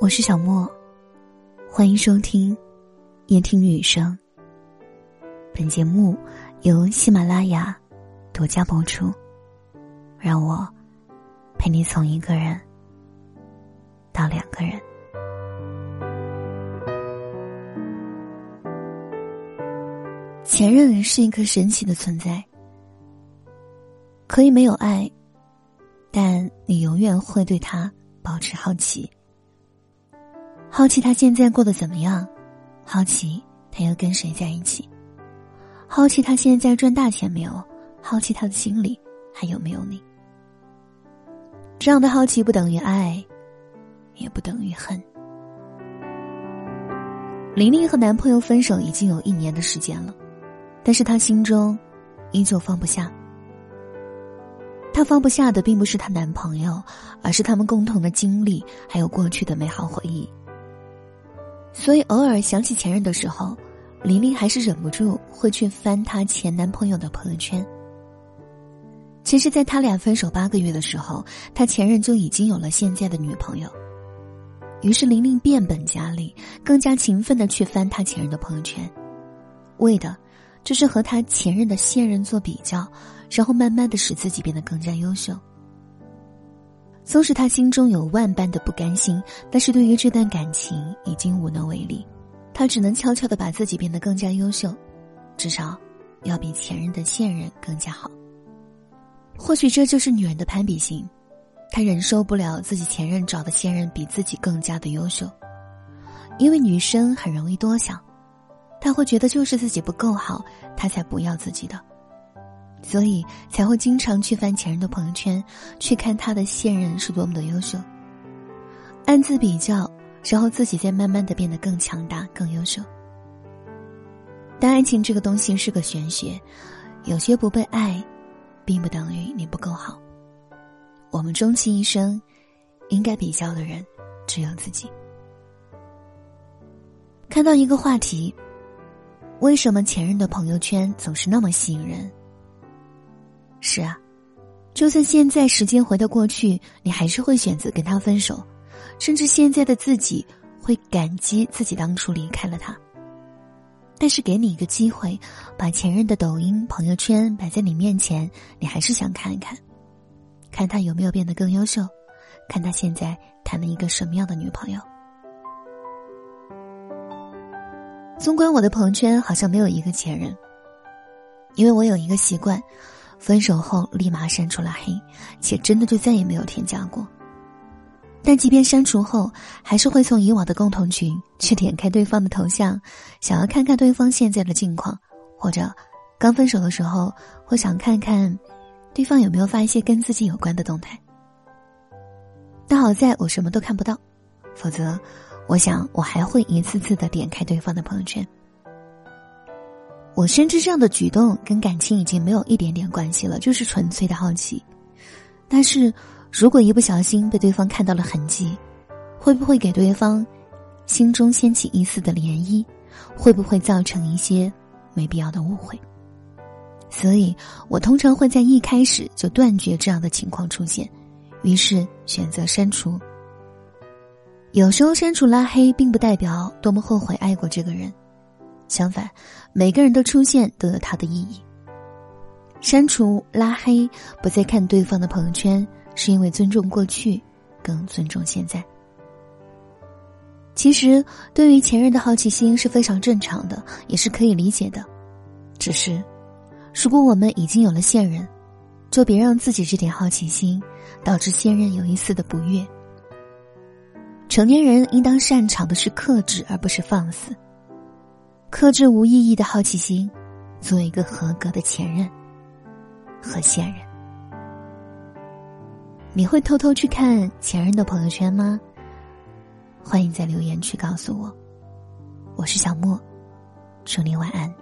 我是小莫，欢迎收听夜听女生。本节目由喜马拉雅独家播出。让我陪你从一个人到两个人。前任是一个神奇的存在，可以没有爱，但你永远会对他保持好奇。好奇他现在过得怎么样，好奇他又跟谁在一起，好奇他现在赚大钱没有，好奇他的心里还有没有你。这样的好奇不等于爱，也不等于恨。玲玲和男朋友分手已经有一年的时间了，但是她心中依旧放不下。她放不下的并不是她男朋友，而是他们共同的经历，还有过去的美好回忆。所以，偶尔想起前任的时候，玲玲还是忍不住会去翻她前男朋友的朋友圈。其实，在他俩分手八个月的时候，他前任就已经有了现在的女朋友。于是，玲玲变本加厉，更加勤奋的去翻他前任的朋友圈，为的就是和他前任的现任做比较，然后慢慢的使自己变得更加优秀。纵使他心中有万般的不甘心，但是对于这段感情已经无能为力，他只能悄悄的把自己变得更加优秀，至少要比前任的现任更加好。或许这就是女人的攀比心，她忍受不了自己前任找的现任比自己更加的优秀，因为女生很容易多想，她会觉得就是自己不够好，她才不要自己的。所以才会经常去翻前任的朋友圈，去看他的现任是多么的优秀，暗自比较，然后自己再慢慢的变得更强大、更优秀。但爱情这个东西是个玄学，有些不被爱，并不等于你不够好。我们终其一生，应该比较的人，只有自己。看到一个话题，为什么前任的朋友圈总是那么吸引人？是啊，就算现在时间回到过去，你还是会选择跟他分手，甚至现在的自己会感激自己当初离开了他。但是给你一个机会，把前任的抖音朋友圈摆在你面前，你还是想看一看，看他有没有变得更优秀，看他现在谈了一个什么样的女朋友。纵观我的朋友圈，好像没有一个前任，因为我有一个习惯。分手后立马删除拉黑，且真的就再也没有添加过。但即便删除后，还是会从以往的共同群去点开对方的头像，想要看看对方现在的近况，或者刚分手的时候，会想看看对方有没有发一些跟自己有关的动态。但好在我什么都看不到，否则，我想我还会一次次的点开对方的朋友圈。我深知这样的举动跟感情已经没有一点点关系了，就是纯粹的好奇。但是，如果一不小心被对方看到了痕迹，会不会给对方心中掀起一丝的涟漪？会不会造成一些没必要的误会？所以我通常会在一开始就断绝这样的情况出现，于是选择删除。有时候删除拉黑，并不代表多么后悔爱过这个人。相反，每个人的出现都有它的意义。删除、拉黑，不再看对方的朋友圈，是因为尊重过去，更尊重现在。其实，对于前任的好奇心是非常正常的，也是可以理解的。只是，如果我们已经有了现任，就别让自己这点好奇心导致现任有一丝的不悦。成年人应当擅长的是克制，而不是放肆。克制无意义的好奇心，做一个合格的前任和现任。你会偷偷去看前任的朋友圈吗？欢迎在留言区告诉我。我是小莫，祝你晚安。